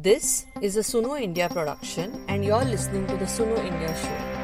This is a Suno India production, and you're listening to the Suno India show.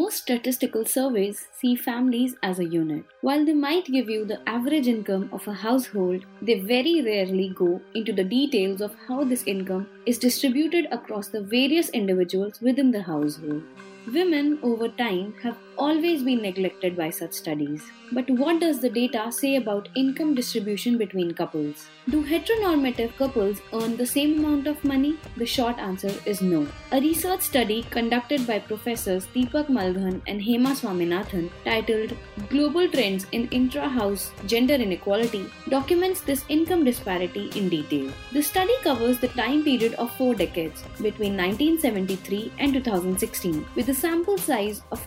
Most statistical surveys see families as a unit. While they might give you the average income of a household, they very rarely go into the details of how this income is distributed across the various individuals within the household. Women over time have always been neglected by such studies. But what does the data say about income distribution between couples? Do heteronormative couples earn the same amount of money? The short answer is no. A research study conducted by professors Deepak Malghan and Hema Swaminathan titled Global Trends in Intra-House Gender Inequality documents this income disparity in detail. The study covers the time period of four decades between 1973 and 2016 with a sample size of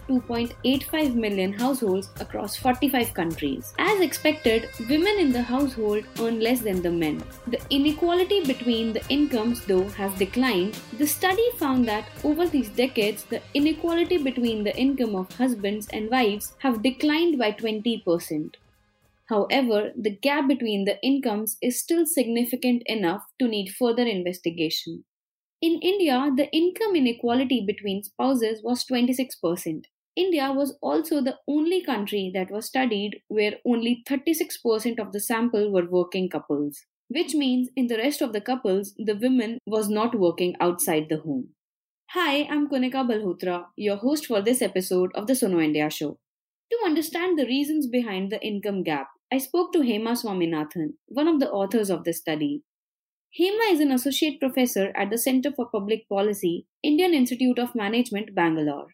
2.85 million households across 45 countries. As expected, women in the household earn less than the men. The inequality between the incomes, though, has declined. The study found that over these decades, the inequality between the income of husbands and wives have declined by 20%. However, the gap between the incomes is still significant enough to need further investigation. In India, the income inequality between spouses was 26%. India was also the only country that was studied where only 36% of the sample were working couples, which means in the rest of the couples, the women was not working outside the home. Hi, I'm Kunika Balhotra, your host for this episode of the Suno India show. To understand the reasons behind the income gap, I spoke to Hema Swaminathan, one of the authors of this study. Hema is an associate professor at the Center for Public Policy, Indian Institute of Management, Bangalore.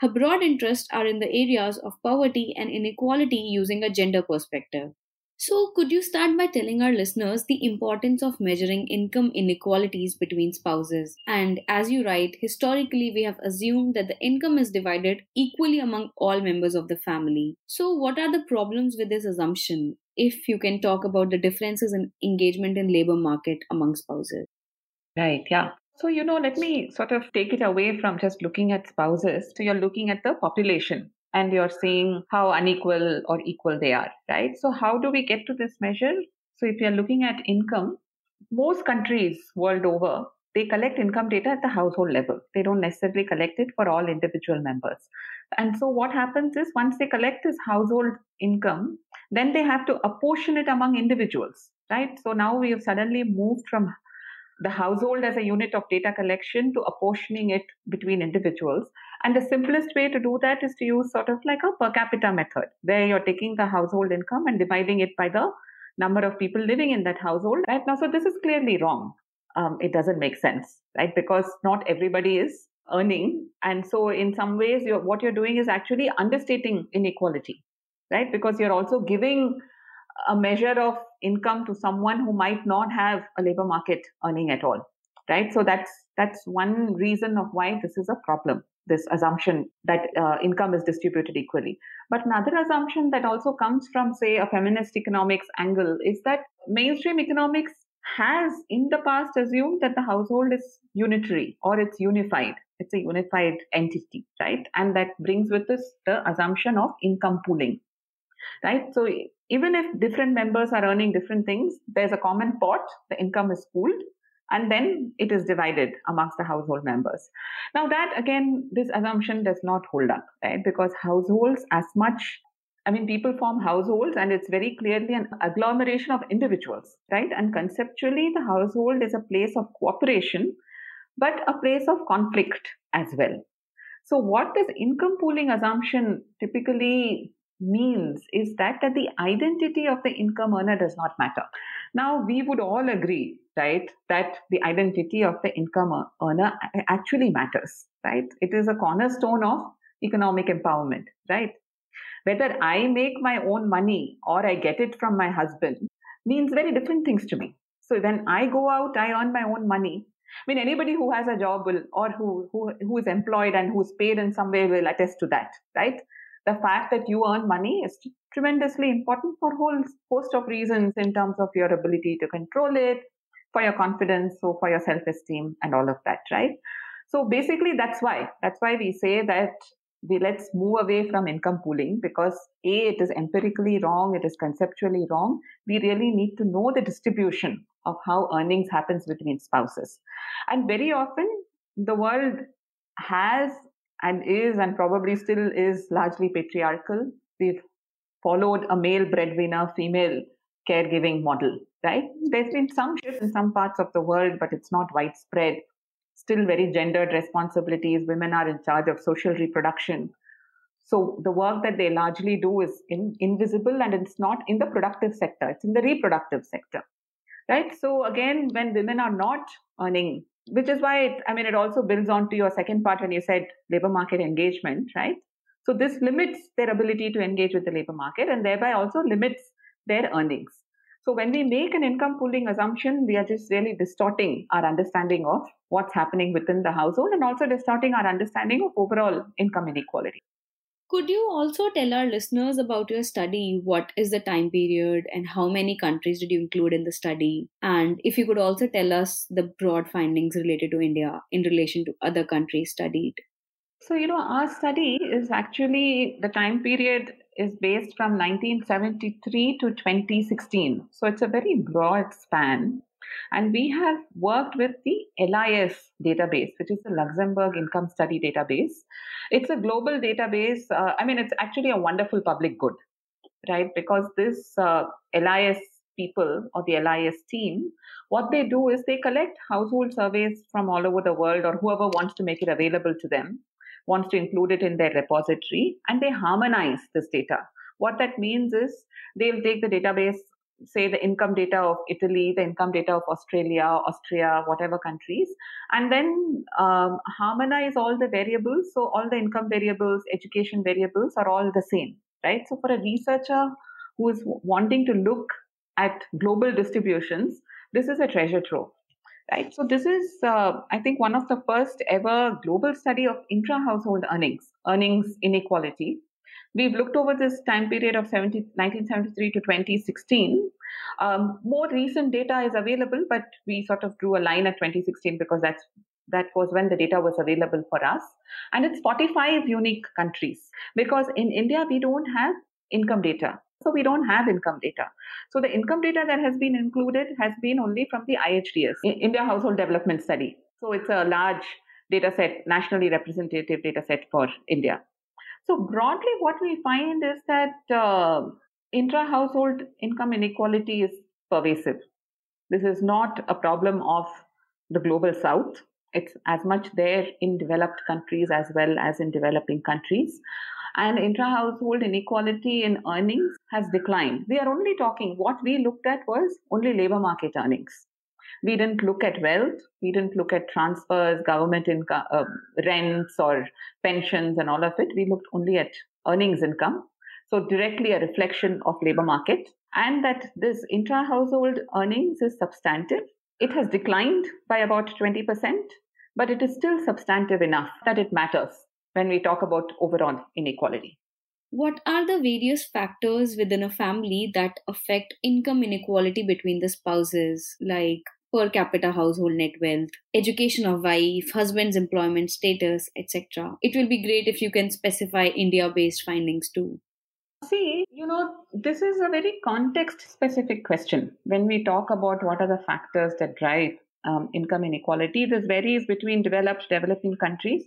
Her broad interests are in the areas of poverty and inequality using a gender perspective. So, could you start by telling our listeners the importance of measuring income inequalities between spouses? And as you write, historically we have assumed that the income is divided equally among all members of the family. So, what are the problems with this assumption? If you can talk about the differences in engagement in labor market among spouses. Right, yeah. So, you know, let me sort of take it away from just looking at spouses. So, you're looking at the population and you're seeing how unequal or equal they are, right? So, how do we get to this measure? So, if you're looking at income, most countries world over, they collect income data at the household level. They don't necessarily collect it for all individual members. And so, what happens is once they collect this household income, then they have to apportion it among individuals, right? So, now we have suddenly moved from the household as a unit of data collection to apportioning it between individuals. And the simplest way to do that is to use sort of like a per capita method, where you're taking the household income and dividing it by the number of people living in that household. Right now, so this is clearly wrong. Um, it doesn't make sense, right? Because not everybody is earning, and so in some ways, you're, what you're doing is actually understating inequality, right? Because you're also giving a measure of income to someone who might not have a labor market earning at all right? So that's that's one reason of why this is a problem this assumption that uh, income is distributed equally. But another assumption that also comes from say a feminist economics angle is that mainstream economics has in the past assumed that the household is unitary or it's unified. It's a unified entity right? And that brings with us the assumption of income pooling right? So even if different members are earning different things, there's a common pot, the income is pooled, and then it is divided amongst the household members. Now, that again, this assumption does not hold up, right? Because households, as much, I mean, people form households, and it's very clearly an agglomeration of individuals, right? And conceptually, the household is a place of cooperation, but a place of conflict as well. So, what this income pooling assumption typically means is that, that the identity of the income earner does not matter. Now, we would all agree, right, that the identity of the income earner actually matters, right? It is a cornerstone of economic empowerment, right? Whether I make my own money or I get it from my husband means very different things to me. So when I go out, I earn my own money. I mean, anybody who has a job will, or who, who, who is employed and who's paid in some way will attest to that, right? The fact that you earn money is tremendously important for a whole host of reasons in terms of your ability to control it, for your confidence, so for your self esteem, and all of that, right? So basically, that's why. That's why we say that we let's move away from income pooling because a it is empirically wrong it is conceptually wrong we really need to know the distribution of how earnings happens between spouses and very often the world has and is and probably still is largely patriarchal we've followed a male breadwinner female caregiving model right there's been some shift in some parts of the world but it's not widespread still very gendered responsibilities. Women are in charge of social reproduction. So the work that they largely do is in, invisible and it's not in the productive sector, it's in the reproductive sector. Right. So again, when women are not earning, which is why it, I mean, it also builds on to your second part when you said labor market engagement, right? So this limits their ability to engage with the labor market and thereby also limits their earnings. So when we make an income pooling assumption, we are just really distorting our understanding of what's happening within the household and also distorting our understanding of overall income inequality. Could you also tell our listeners about your study? What is the time period and how many countries did you include in the study? And if you could also tell us the broad findings related to India in relation to other countries studied. So, you know, our study is actually the time period is based from 1973 to 2016. So it's a very broad span. And we have worked with the LIS database, which is the Luxembourg Income Study Database. It's a global database. Uh, I mean, it's actually a wonderful public good, right? Because this uh, LIS people or the LIS team, what they do is they collect household surveys from all over the world or whoever wants to make it available to them wants to include it in their repository and they harmonize this data. What that means is they'll take the database, say the income data of Italy, the income data of Australia, Austria, whatever countries, and then um, harmonize all the variables. So all the income variables, education variables are all the same, right? So for a researcher who is wanting to look at global distributions, this is a treasure trove right? So this is, uh, I think, one of the first ever global study of intra-household earnings, earnings inequality. We've looked over this time period of 70, 1973 to 2016. Um, more recent data is available, but we sort of drew a line at 2016 because that's that was when the data was available for us. And it's 45 unique countries because in India we don't have income data. So we don't have income data. So the income data that has been included has been only from the IHDS, India Household Development Study. So it's a large data set, nationally representative data set for India. So broadly, what we find is that uh, intra-household income inequality is pervasive. This is not a problem of the global south. It's as much there in developed countries as well as in developing countries and intra-household inequality in earnings has declined. We are only talking, what we looked at was only labor market earnings. We didn't look at wealth. We didn't look at transfers, government income, uh, rents or pensions and all of it. We looked only at earnings income. So directly a reflection of labor market and that this intra-household earnings is substantive. It has declined by about 20%, but it is still substantive enough that it matters when we talk about overall inequality. What are the various factors within a family that affect income inequality between the spouses, like per capita household net wealth, education of wife, husband's employment status, etc.? It will be great if you can specify India based findings too. See, you know, this is a very context specific question. When we talk about what are the factors that drive um, income inequality, this varies between developed, developing countries.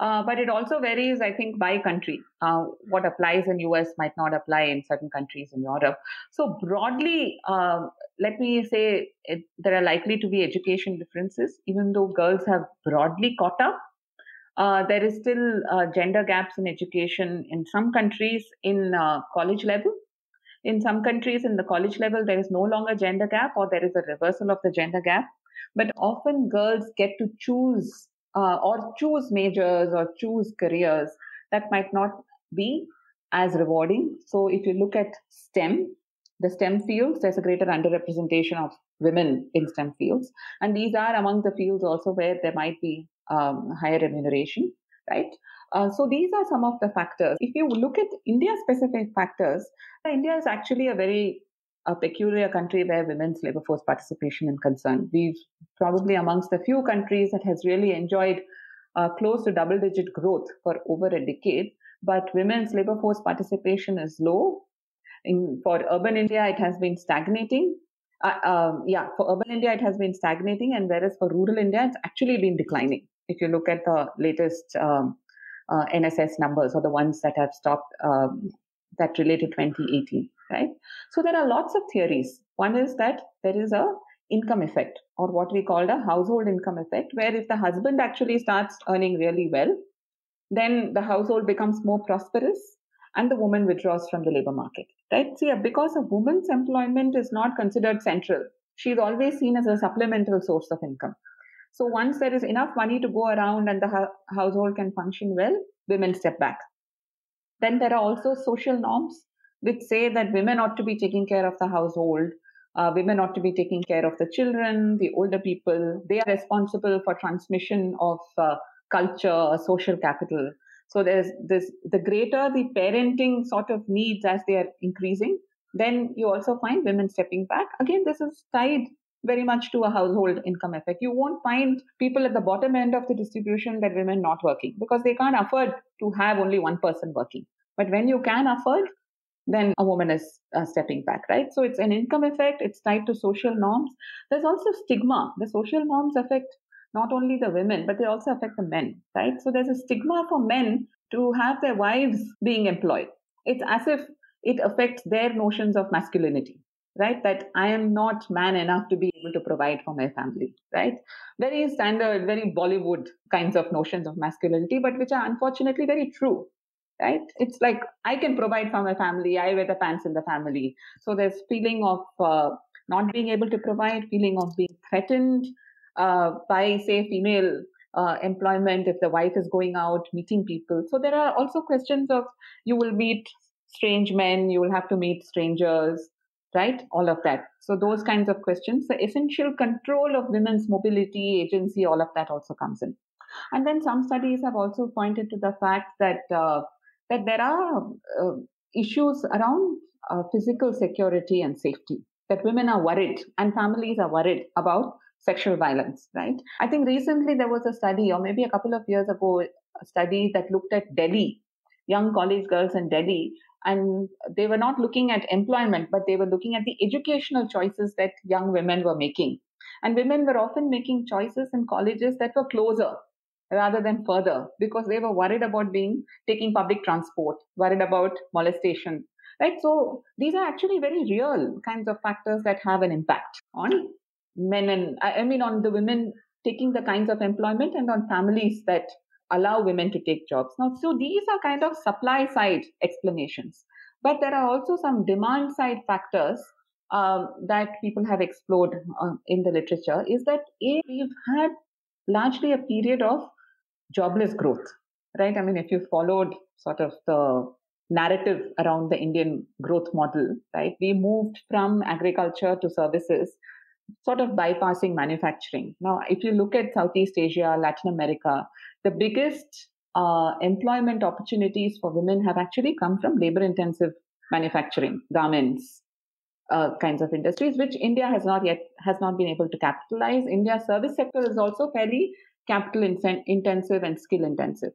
Uh, but it also varies, I think, by country. Uh, what applies in US might not apply in certain countries in Europe. So broadly, uh, let me say it, there are likely to be education differences, even though girls have broadly caught up. Uh, there is still uh, gender gaps in education in some countries in college level. In some countries in the college level, there is no longer gender gap or there is a reversal of the gender gap. But often girls get to choose uh, or choose majors or choose careers that might not be as rewarding. So if you look at STEM, the STEM fields, there's a greater underrepresentation of women in STEM fields. And these are among the fields also where there might be um, higher remuneration, right? Uh, so these are some of the factors. If you look at India specific factors, India is actually a very a peculiar country where women's labor force participation is concerned. We've probably amongst the few countries that has really enjoyed uh, close to double digit growth for over a decade, but women's labor force participation is low. In, for urban India, it has been stagnating. Uh, um, yeah, for urban India, it has been stagnating, and whereas for rural India, it's actually been declining. If you look at the latest um, uh, NSS numbers or the ones that have stopped um, that relate to 2018, right? So there are lots of theories. One is that there is a income effect or what we call a household income effect, where if the husband actually starts earning really well, then the household becomes more prosperous and the woman withdraws from the labor market, right? See, because a woman's employment is not considered central, she's always seen as a supplemental source of income. So once there is enough money to go around and the household can function well, women step back. Then there are also social norms which say that women ought to be taking care of the household. Uh, women ought to be taking care of the children, the older people. They are responsible for transmission of uh, culture, social capital. So there's this, the greater the parenting sort of needs as they are increasing, then you also find women stepping back. Again, this is tied very much to a household income effect. You won't find people at the bottom end of the distribution that women not working because they can't afford to have only one person working. But when you can afford, then a woman is uh, stepping back, right? So it's an income effect. It's tied to social norms. There's also stigma. The social norms affect not only the women, but they also affect the men, right? So there's a stigma for men to have their wives being employed. It's as if it affects their notions of masculinity right? That I am not man enough to be able to provide for my family, right? Very standard, very Bollywood kinds of notions of masculinity, but which are unfortunately very true, right? It's like I can provide for my family, I wear the pants in the family. So there's feeling of uh, not being able to provide, feeling of being threatened uh, by, say, female uh, employment if the wife is going out meeting people. So there are also questions of you will meet strange men, you will have to meet strangers right? All of that. So those kinds of questions, the essential control of women's mobility, agency, all of that also comes in. And then some studies have also pointed to the fact that uh, that there are uh, issues around uh, physical security and safety. That women are worried and families are worried about sexual violence, right? I think recently there was a study, or maybe a couple of years ago, a study that looked at Delhi, young college girls in Delhi, and they were not looking at employment, but they were looking at the educational choices that young women were making. And women were often making choices in colleges that were closer rather than further because they were worried about being taking public transport, worried about molestation. Right. So these are actually very real kinds of factors that have an impact on men and I mean on the women taking the kinds of employment and on families that allow women to take jobs. Now, so these are kind of supply side explanations, but there are also some demand side factors um, that people have explored uh, in the literature. Is that a we've had largely a period of jobless growth, right? I mean, if you followed sort of the narrative around the Indian growth model, right? We moved from agriculture to services, sort of bypassing manufacturing. Now, if you look at Southeast Asia, Latin America, the biggest uh, employment opportunities for women have actually come from labor intensive manufacturing, garments, uh, kinds of industries, which India has not yet has not been able to capitalize. India's service sector is also fairly capital intensive and skill intensive.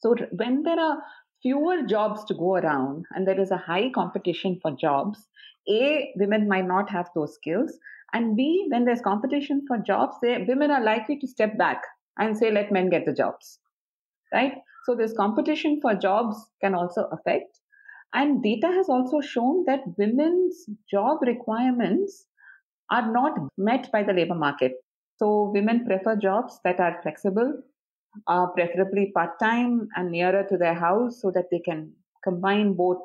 So when there are fewer jobs to go around and there is a high competition for jobs, A, women might not have those skills. And B, when there's competition for jobs, they, women are likely to step back and say, let men get the jobs, right? So this competition for jobs can also affect. And data has also shown that women's job requirements are not met by the labor market. So women prefer jobs that are flexible, uh, preferably part time and nearer to their house so that they can combine both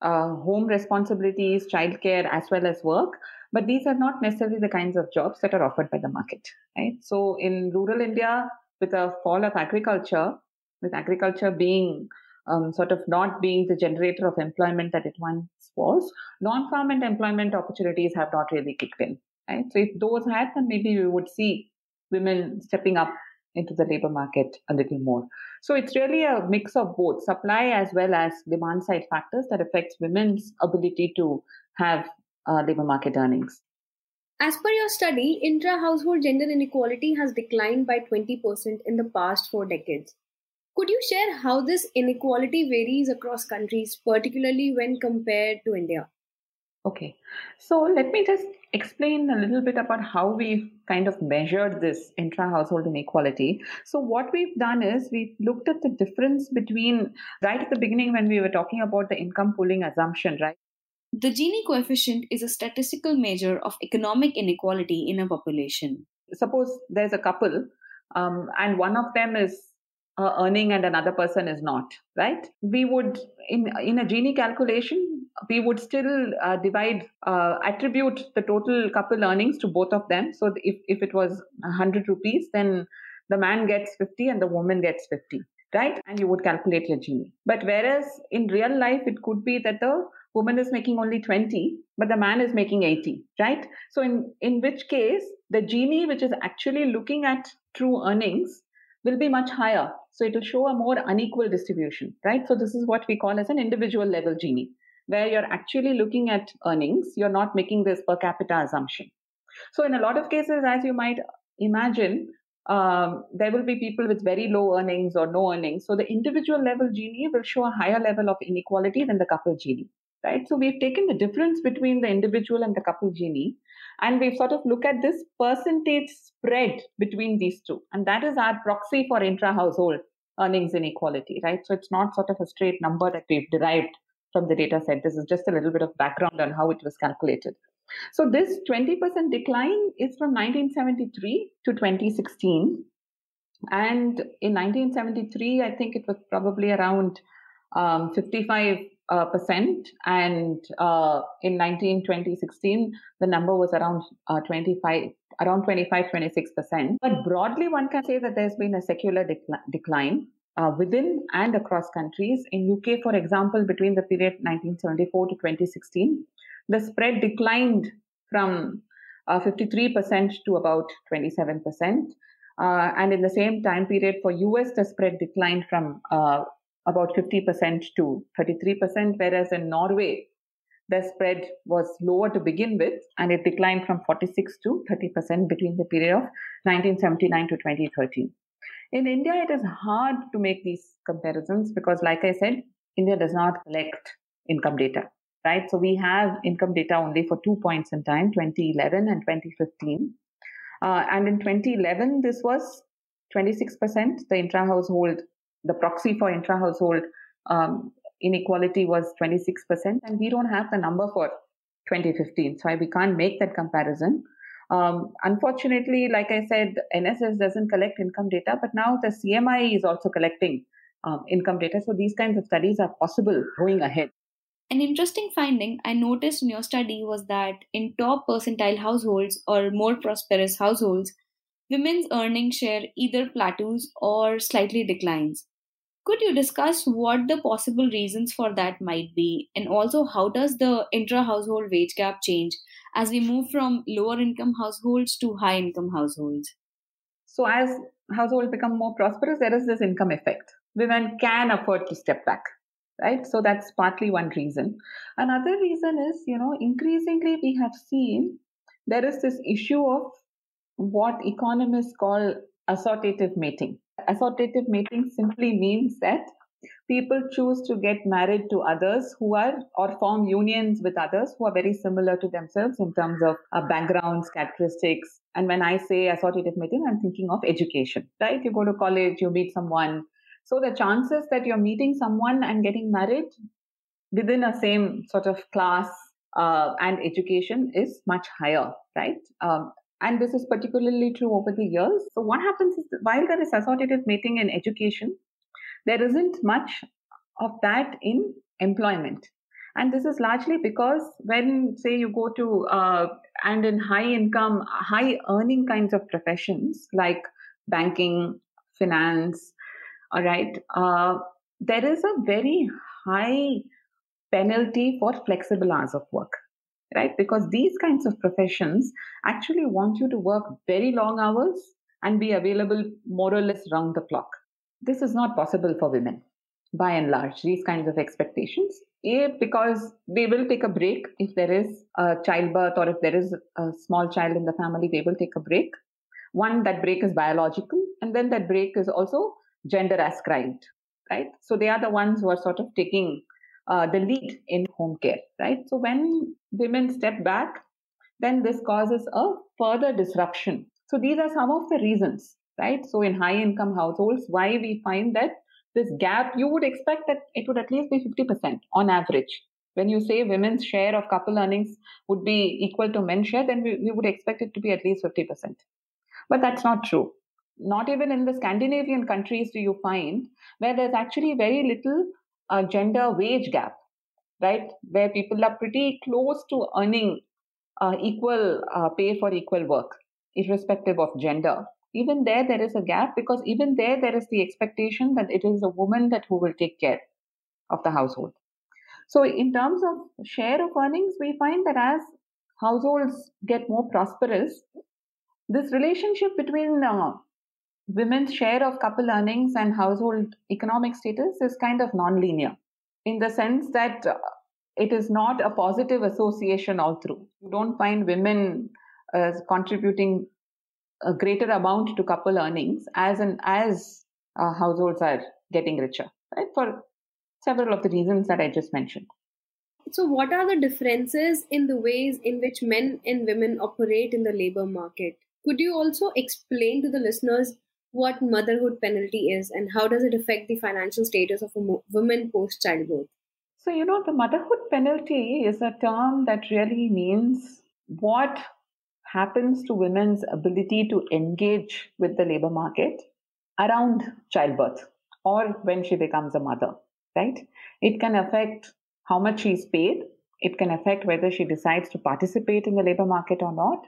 uh, home responsibilities, childcare, as well as work. But these are not necessarily the kinds of jobs that are offered by the market, right? So in rural India, with a fall of agriculture, with agriculture being um, sort of not being the generator of employment that it once was, non-farm and employment opportunities have not really kicked in, right? So if those had, then maybe we would see women stepping up into the labor market a little more. So it's really a mix of both supply as well as demand side factors that affects women's ability to have uh, labor market earnings. As per your study, intra household gender inequality has declined by 20% in the past four decades. Could you share how this inequality varies across countries, particularly when compared to India? Okay, so let me just explain a little bit about how we've kind of measured this intra household inequality. So, what we've done is we've looked at the difference between right at the beginning when we were talking about the income pooling assumption, right? The Gini coefficient is a statistical measure of economic inequality in a population. Suppose there's a couple um, and one of them is uh, earning and another person is not, right? We would, in, in a Gini calculation, we would still uh, divide, uh, attribute the total couple earnings to both of them. So if, if it was 100 rupees, then the man gets 50 and the woman gets 50, right? And you would calculate your Gini. But whereas in real life, it could be that the woman is making only 20 but the man is making 80 right? So in in which case the gini which is actually looking at true earnings will be much higher. So it will show a more unequal distribution right? So this is what we call as an individual level gini where you're actually looking at earnings you're not making this per capita assumption. So in a lot of cases as you might imagine um, there will be people with very low earnings or no earnings. So the individual level Gini will show a higher level of inequality than the couple Gini right? So we've taken the difference between the individual and the couple Gini, and we've sort of looked at this percentage spread between these two. And that is our proxy for intra household earnings inequality, right? So it's not sort of a straight number that we've derived from the data set. This is just a little bit of background on how it was calculated. So this 20% decline is from 1973 to 2016. And in 1973, I think it was probably around um, 55 uh, percent, and uh, in 19, 2016, the number was around uh, 25, around 25, 26 percent. But broadly, one can say that there's been a secular decl- decline uh, within and across countries. In UK, for example, between the period 1974 to 2016, the spread declined from 53% uh, to about 27%. Uh, and in the same time period for US, the spread declined from about 50% to 33%, whereas in Norway, the spread was lower to begin with, and it declined from 46 to 30% between the period of 1979 to 2013. In India, it is hard to make these comparisons because, like I said, India does not collect income data, right? So we have income data only for two points in time, 2011 and 2015. Uh, and in 2011, this was 26%, the intra household the proxy for intra household um, inequality was 26%, and we don't have the number for 2015. So we can't make that comparison. Um, unfortunately, like I said, NSS doesn't collect income data, but now the CMI is also collecting um, income data. So these kinds of studies are possible going ahead. An interesting finding I noticed in your study was that in top percentile households or more prosperous households, women's earning share either plateaus or slightly declines. Could you discuss what the possible reasons for that might be, and also how does the intra household wage gap change as we move from lower income households to high income households? So, as households become more prosperous, there is this income effect. Women can afford to step back, right? So, that's partly one reason. Another reason is, you know, increasingly we have seen there is this issue of what economists call assortative mating Assortative mating simply means that people choose to get married to others who are or form unions with others who are very similar to themselves in terms of uh, backgrounds characteristics. And when i say assortative mating i'm thinking of education right? You go to college you meet someone. So the chances that you're meeting someone and getting married within a same sort of class uh, and education is much higher right? Um, and this is particularly true over the years. So, what happens is while there is assortative mating in education, there isn't much of that in employment. And this is largely because when, say, you go to uh, and in high income, high earning kinds of professions like banking, finance, all right, uh, there is a very high penalty for flexible hours of work right? Because these kinds of professions actually want you to work very long hours and be available more or less round the clock. This is not possible for women by and large, these kinds of expectations. A, because they will take a break if there is a childbirth or if there is a small child in the family, they will take a break. One, that break is biological, and then that break is also gender ascribed, right? So they are the ones who are sort of taking uh, the lead in home care, right? So when women step back, then this causes a further disruption. So these are some of the reasons, right? So in high income households, why we find that this gap, you would expect that it would at least be 50% on average. When you say women's share of couple earnings would be equal to men's share, then we, we would expect it to be at least 50%. But that's not true. Not even in the Scandinavian countries do you find where there's actually very little gender wage gap, right? Where people are pretty close to earning uh, equal uh, pay for equal work, irrespective of gender. Even there, there is a gap because even there, there is the expectation that it is a woman that who will take care of the household. So, in terms of share of earnings, we find that as households get more prosperous, this relationship between uh, women's share of couple earnings and household economic status is kind of non-linear in the sense that uh, it is not a positive association all through. You don't find women uh, contributing a greater amount to couple earnings as an as uh, households are getting richer, right? For several of the reasons that I just mentioned. So, what are the differences in the ways in which men and women operate in the labor market? Could you also explain to the listeners what motherhood penalty is and how does it affect the financial status of a woman post childbirth? So, you know, the motherhood penalty is a term that really means what happens to women's ability to engage with the labor market around childbirth or when she becomes a mother, right? It can affect how much she's paid. It can affect whether she decides to participate in the labor market or not.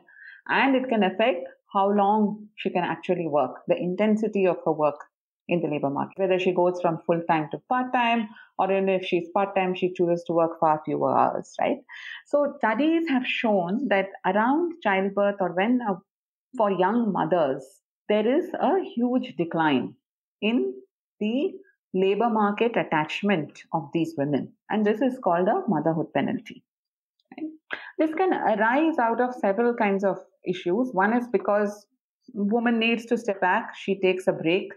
And it can affect how long she can actually work, the intensity of her work in the labor market, whether she goes from full time to part time, or even if she's part time, she chooses to work far fewer hours, right? So, studies have shown that around childbirth or when uh, for young mothers, there is a huge decline in the labor market attachment of these women. And this is called a motherhood penalty. Right? This can arise out of several kinds of issues. One is because woman needs to step back, she takes a break.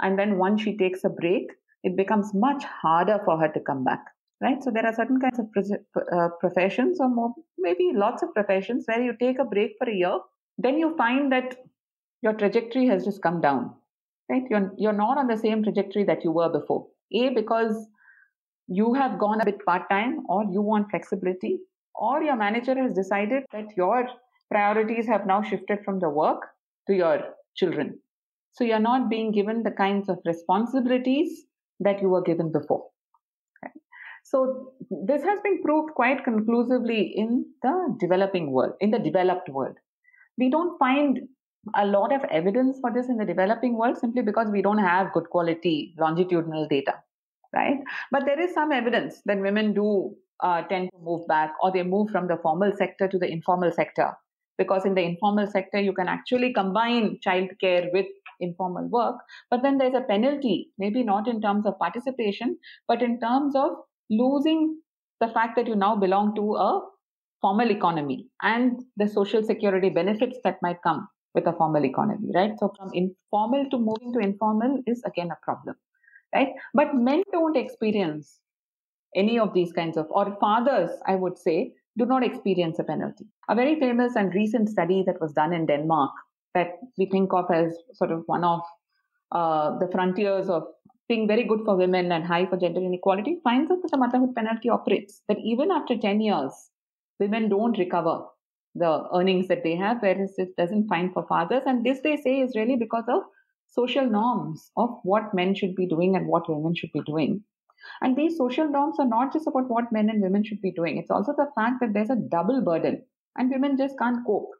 And then once she takes a break, it becomes much harder for her to come back. Right. So there are certain kinds of uh, professions or more, maybe lots of professions where you take a break for a year, then you find that your trajectory has just come down. Right. You're, you're not on the same trajectory that you were before. A, because you have gone a bit part time or you want flexibility or your manager has decided that your priorities have now shifted from the work to your children. So you're not being given the kinds of responsibilities that you were given before. Okay. So this has been proved quite conclusively in the developing world, in the developed world. We don't find a lot of evidence for this in the developing world simply because we don't have good quality longitudinal data, right? But there is some evidence that women do uh, tend to move back or they move from the formal sector to the informal sector because in the informal sector you can actually combine childcare with informal work. But then there's a penalty maybe not in terms of participation but in terms of losing the fact that you now belong to a formal economy and the social security benefits that might come with a formal economy right? So from informal to moving to informal is again a problem right? But men don't experience any of these kinds of or fathers i would say do not experience a penalty. A very famous and recent study that was done in Denmark that we think of as sort of one of uh, the frontiers of being very good for women and high for gender inequality finds out that the motherhood penalty operates, that even after 10 years, women don't recover the earnings that they have, whereas it doesn't find for fathers. And this, they say, is really because of social norms of what men should be doing and what women should be doing. And these social norms are not just about what men and women should be doing. It's also the fact that there's a double burden and women just can't cope,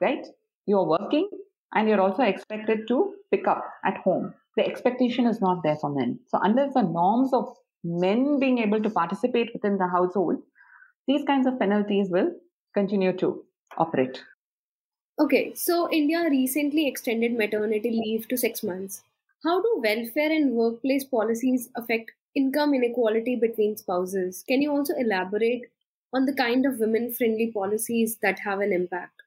right? You're working and you're also expected to pick up at home. The expectation is not there for men. So unless the norms of men being able to participate within the household, these kinds of penalties will continue to operate. Okay, so India recently extended maternity leave to six months. How do welfare and workplace policies affect income inequality between spouses, can you also elaborate on the kind of women friendly policies that have an impact?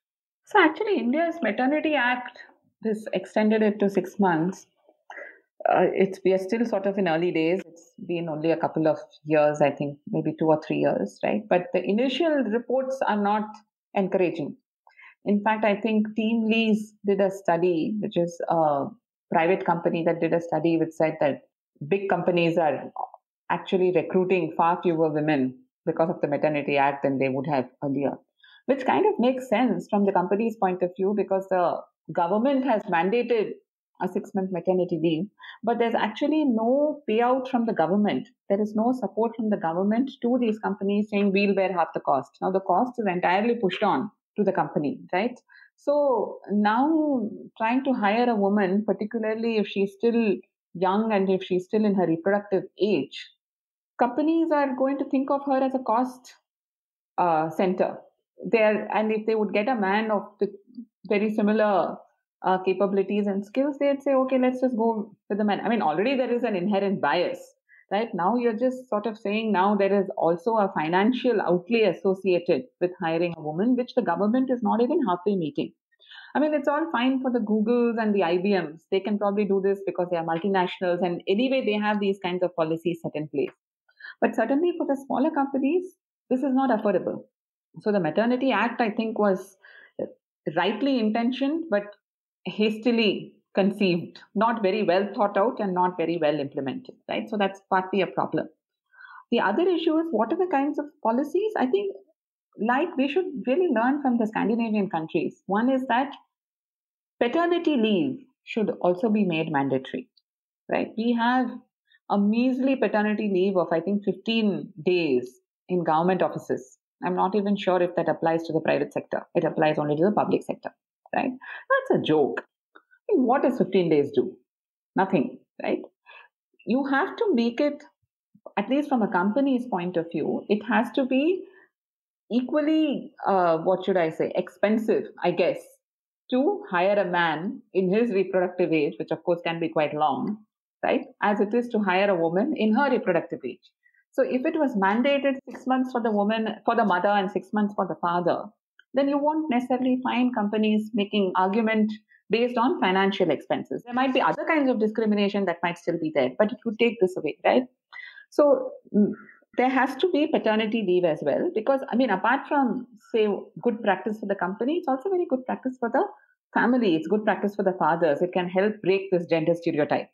So, actually, India's Maternity Act has extended it to six months. Uh, it's we are still sort of in early days. It's been only a couple of years, I think, maybe two or three years, right? But the initial reports are not encouraging. In fact, I think TeamLease did a study, which is a private company that did a study which said that big companies are actually recruiting far fewer women because of the Maternity Act than they would have earlier, which kind of makes sense from the company's point of view because the government has mandated a six month maternity leave, but there's actually no payout from the government. There is no support from the government to these companies saying we'll bear half the cost. Now, the cost is entirely pushed on to the company, right? So now trying to hire a woman, particularly if she's still young and if she's still in her reproductive age, companies are going to think of her as a cost uh, center. There, and if they would get a man of the very similar uh, capabilities and skills, they'd say, okay, let's just go with the man. I mean, already there is an inherent bias, right? Now you're just sort of saying now there is also a financial outlay associated with hiring a woman, which the government is not even halfway meeting. I mean, it's all fine for the Googles and the IBMs. They can probably do this because they are multinationals. And anyway, they have these kinds of policies set in place. But certainly for the smaller companies, this is not affordable. So the Maternity Act, I think, was rightly intentioned, but hastily conceived, not very well thought out and not very well implemented, right? So that's partly a problem. The other issue is what are the kinds of policies? I think, like, we should really learn from the Scandinavian countries. One is that paternity leave should also be made mandatory, right? We have a measly paternity leave of, I think, 15 days in government offices. I'm not even sure if that applies to the private sector. It applies only to the public sector right? That's a joke. What does 15 days do? Nothing, right? You have to make it, at least from a company's point of view, it has to be equally, uh, what should I say, expensive, I guess, to hire a man in his reproductive age, which of course can be quite long, right, as it is to hire a woman in her reproductive age. So if it was mandated six months for the woman, for the mother, and six months for the father, then you won't necessarily find companies making argument based on financial expenses. There might be other kinds of discrimination that might still be there, but it would take this away, right? So mm, there has to be paternity leave as well, because I mean, apart from say good practice for the company, it's also very good practice for the family. It's good practice for the fathers. It can help break this gender stereotype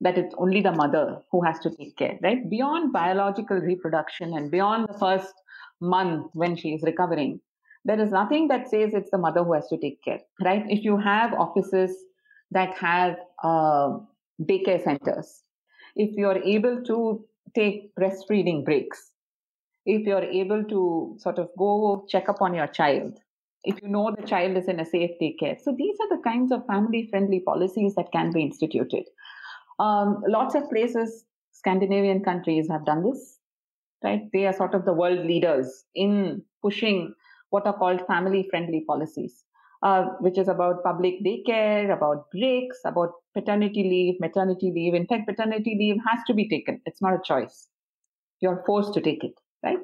that it's only the mother who has to take care, right? Beyond biological reproduction and beyond the first month when she is recovering, there is nothing that says it's the mother who has to take care, right? If you have offices that have uh, daycare centers, if you're able to take breastfeeding breaks, if you're able to sort of go check up on your child, if you know the child is in a safe daycare. So these are the kinds of family friendly policies that can be instituted. Um, lots of places, Scandinavian countries have done this, right? They are sort of the world leaders in pushing what are called family friendly policies, uh, which is about public daycare, about breaks, about paternity leave, maternity leave. In fact, paternity leave has to be taken. It's not a choice. You're forced to take it, right?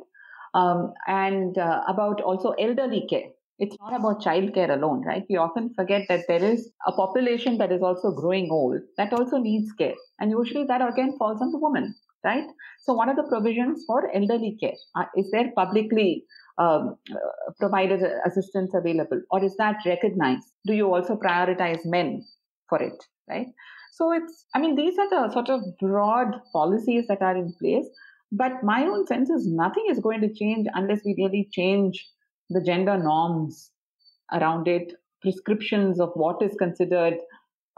Um, and uh, about also elderly care. It's not about childcare alone, right? We often forget that there is a population that is also growing old that also needs care. And usually that again falls on the woman, right? So, what are the provisions for elderly care? Uh, is there publicly um, uh, provided assistance available? Or is that recognized? Do you also prioritize men for it right? So it's i mean these are the sort of broad policies that are in place but my own sense is nothing is going to change unless we really change the gender norms around it prescriptions of what is considered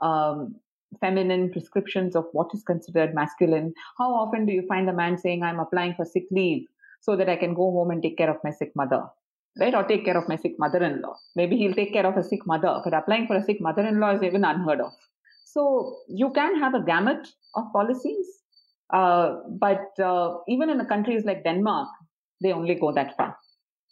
um, feminine prescriptions of what is considered masculine. How often do you find a man saying i'm applying for sick leave so that I can go home and take care of my sick mother, right? Or take care of my sick mother in law. Maybe he'll take care of a sick mother, but applying for a sick mother in law is even unheard of. So you can have a gamut of policies, uh, but uh, even in the countries like Denmark, they only go that far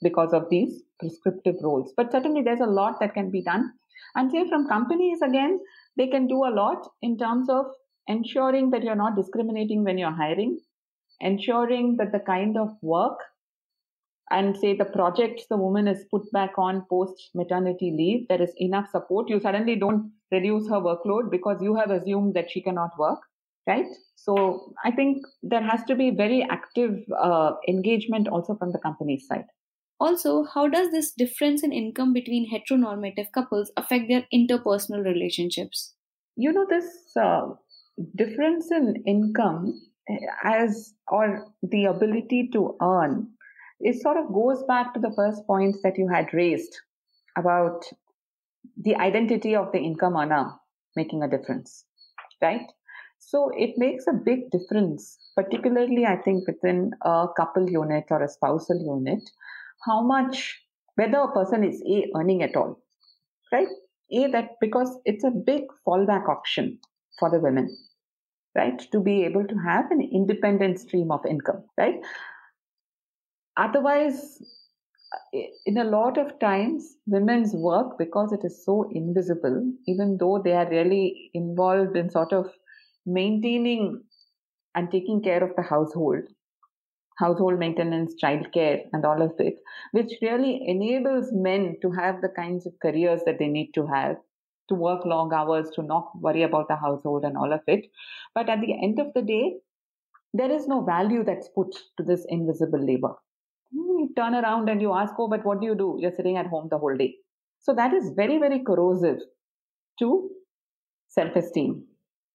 because of these prescriptive roles. But certainly there's a lot that can be done. And say from companies, again, they can do a lot in terms of ensuring that you're not discriminating when you're hiring ensuring that the kind of work and say the projects the woman is put back on post maternity leave, there is enough support. You suddenly don't reduce her workload because you have assumed that she cannot work, right? So I think there has to be very active uh, engagement also from the company's side. Also, how does this difference in income between heteronormative couples affect their interpersonal relationships? You know, this uh, difference in income as or the ability to earn it sort of goes back to the first point that you had raised about the identity of the income earner making a difference, right? So it makes a big difference, particularly I think within a couple unit or a spousal unit, how much, whether a person is A earning at all, right? A that because it's a big fallback option for the women, right? To be able to have an independent stream of income, right? Otherwise, in a lot of times, women's work, because it is so invisible, even though they are really involved in sort of maintaining and taking care of the household, household maintenance, childcare, and all of it, which really enables men to have the kinds of careers that they need to have, to work long hours, to not worry about the household and all of it. But at the end of the day, there is no value that's put to this invisible labor. Hmm, you turn around and you ask, oh, but what do you do? You're sitting at home the whole day. So that is very, very corrosive to self esteem,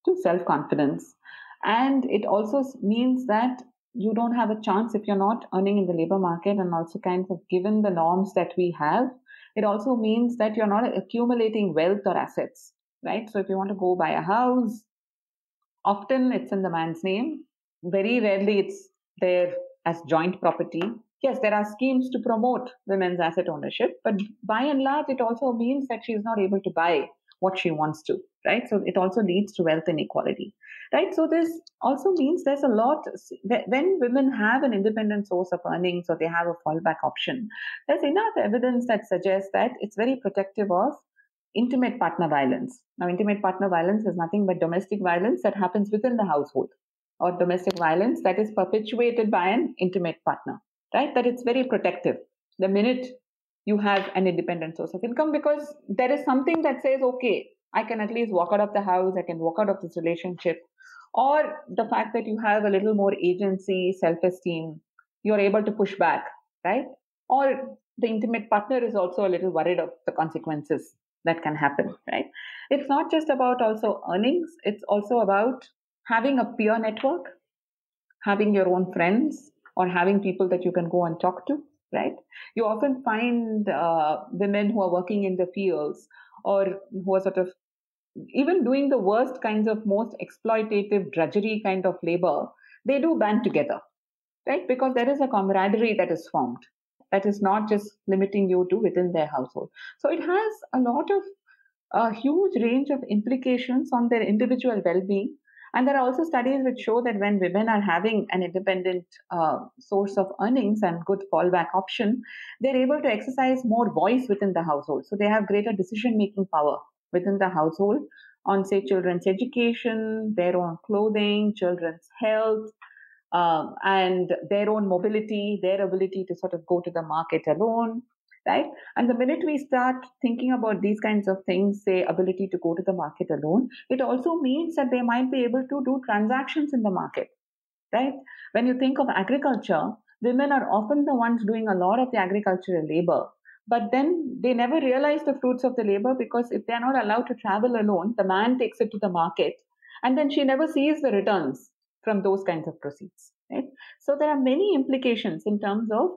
to self confidence. And it also means that you don't have a chance if you're not earning in the labor market and also kind of given the norms that we have. It also means that you're not accumulating wealth or assets, right? So if you want to go buy a house, often it's in the man's name. Very rarely it's there as joint property yes, there are schemes to promote women's asset ownership, but by and large, it also means that she is not able to buy what she wants to, right? So it also leads to wealth inequality, right? So this also means there's a lot, when women have an independent source of earnings or they have a fallback option, there's enough evidence that suggests that it's very protective of intimate partner violence. Now, intimate partner violence is nothing but domestic violence that happens within the household or domestic violence that is perpetuated by an intimate partner right? That it's very protective. The minute you have an independent source of income, because there is something that says, okay, I can at least walk out of the house, I can walk out of this relationship. Or the fact that you have a little more agency, self esteem, you're able to push back, right? Or the intimate partner is also a little worried of the consequences that can happen, right? It's not just about also earnings, it's also about having a peer network, having your own friends, or having people that you can go and talk to, right? You often find uh, women who are working in the fields or who are sort of even doing the worst kinds of most exploitative drudgery kind of labor, they do band together, right? Because there is a camaraderie that is formed that is not just limiting you to within their household. So it has a lot of a huge range of implications on their individual well-being and there are also studies which show that when women are having an independent uh, source of earnings and good fallback option, they're able to exercise more voice within the household. So they have greater decision making power within the household on, say, children's education, their own clothing, children's health, um, and their own mobility, their ability to sort of go to the market alone, right? And the minute we start thinking about these kinds of things, say ability to go to the market alone, it also means that they might be able to do transactions in the market, right? When you think of agriculture, women are often the ones doing a lot of the agricultural labor. But then they never realize the fruits of the labor because if they're not allowed to travel alone, the man takes it to the market and then she never sees the returns from those kinds of proceeds. Right? So there are many implications in terms of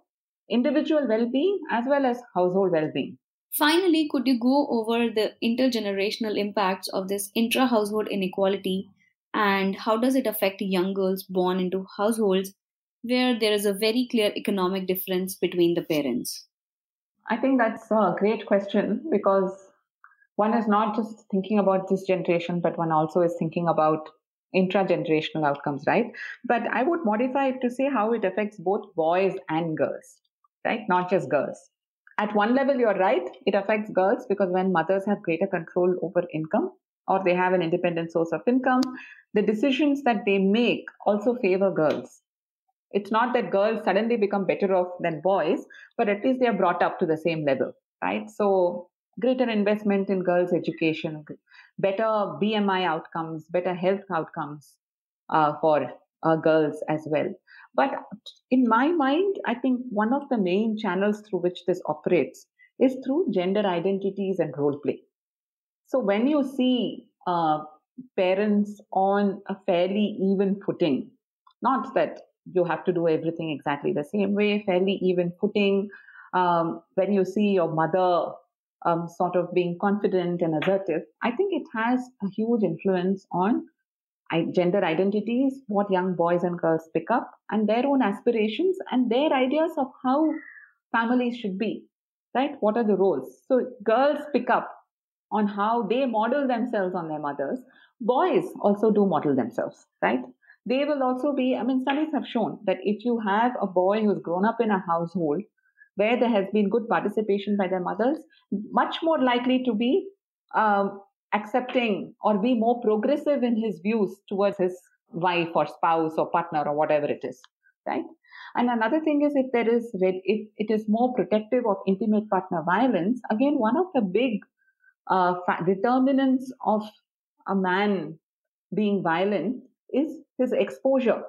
individual well being as well as household well being. Finally, could you go over the intergenerational impacts of this intra household inequality and how does it affect young girls born into households where there is a very clear economic difference between the parents? I think that's a great question because one is not just thinking about this generation, but one also is thinking about intra-generational outcomes, right? But I would modify it to say how it affects both boys and girls right? Not just girls. At one level, you're right. It affects girls because when mothers have greater control over income or they have an independent source of income, the decisions that they make also favor girls. It's not that girls suddenly become better off than boys, but at least they are brought up to the same level, right? So greater investment in girls' education, better BMI outcomes, better health outcomes uh, for uh, girls as well. But in my mind, I think one of the main channels through which this operates is through gender identities and role play. So when you see uh, parents on a fairly even footing, not that you have to do everything exactly the same way, fairly even footing. Um, when you see your mother um, sort of being confident and assertive, I think it has a huge influence on gender identities, what young boys and girls pick up, and their own aspirations and their ideas of how families should be, right? What are the roles? So girls pick up on how they model themselves on their mothers. Boys also do model themselves, right? They will also be, I mean, studies have shown that if you have a boy who's grown up in a household where there has been good participation by their mothers, much more likely to be um, accepting or be more progressive in his views towards his wife or spouse or partner or whatever it is, right? And another thing is if there is, if it is more protective of intimate partner violence, again, one of the big uh, determinants of a man being violent is his exposure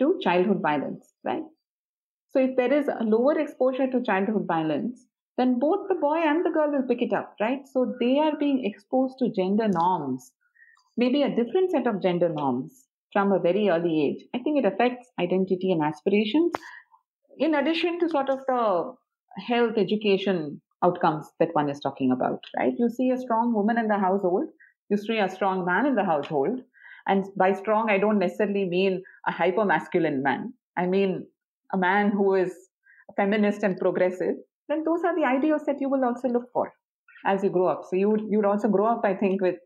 to childhood violence, right? So if there is a lower exposure to childhood violence, then both the boy and the girl will pick it up, right? So they are being exposed to gender norms, maybe a different set of gender norms from a very early age. I think it affects identity and aspirations, in addition to sort of the health education outcomes that one is talking about, right? You see a strong woman in the household, you see a strong man in the household. And by strong, I don't necessarily mean a hyper masculine man. I mean a man who is feminist and progressive. Then those are the ideals that you will also look for as you grow up. So you you'd also grow up, I think, with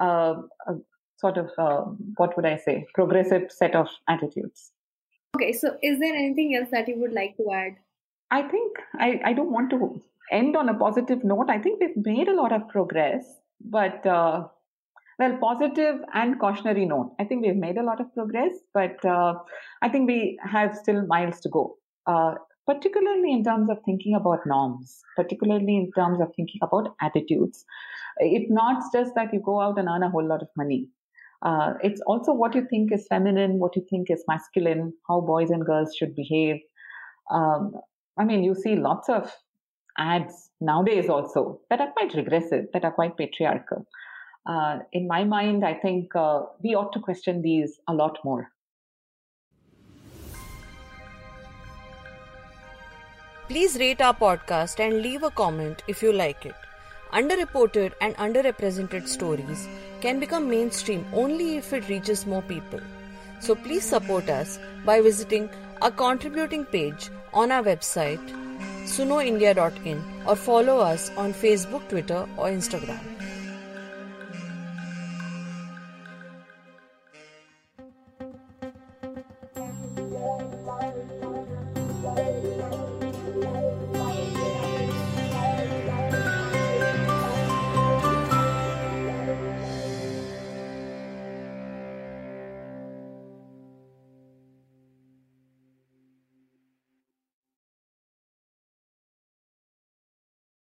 uh, a sort of uh, what would I say, progressive set of attitudes. Okay, so is there anything else that you would like to add? I think I, I don't want to end on a positive note. I think we've made a lot of progress, but uh, well, positive and cautionary note. I think we've made a lot of progress, but uh, I think we have still miles to go, uh, particularly in terms of thinking about norms, particularly in terms of thinking about attitudes. It's not just that you go out and earn a whole lot of money. Uh, it's also what you think is feminine, what you think is masculine, how boys and girls should behave. Um, I mean, you see lots of ads nowadays also that are quite regressive, that are quite patriarchal. Uh, in my mind, I think uh, we ought to question these a lot more. Please rate our podcast and leave a comment if you like it. Underreported and underrepresented stories can become mainstream only if it reaches more people. So please support us by visiting our contributing page on our website sunoindia.in or follow us on Facebook, Twitter, or Instagram.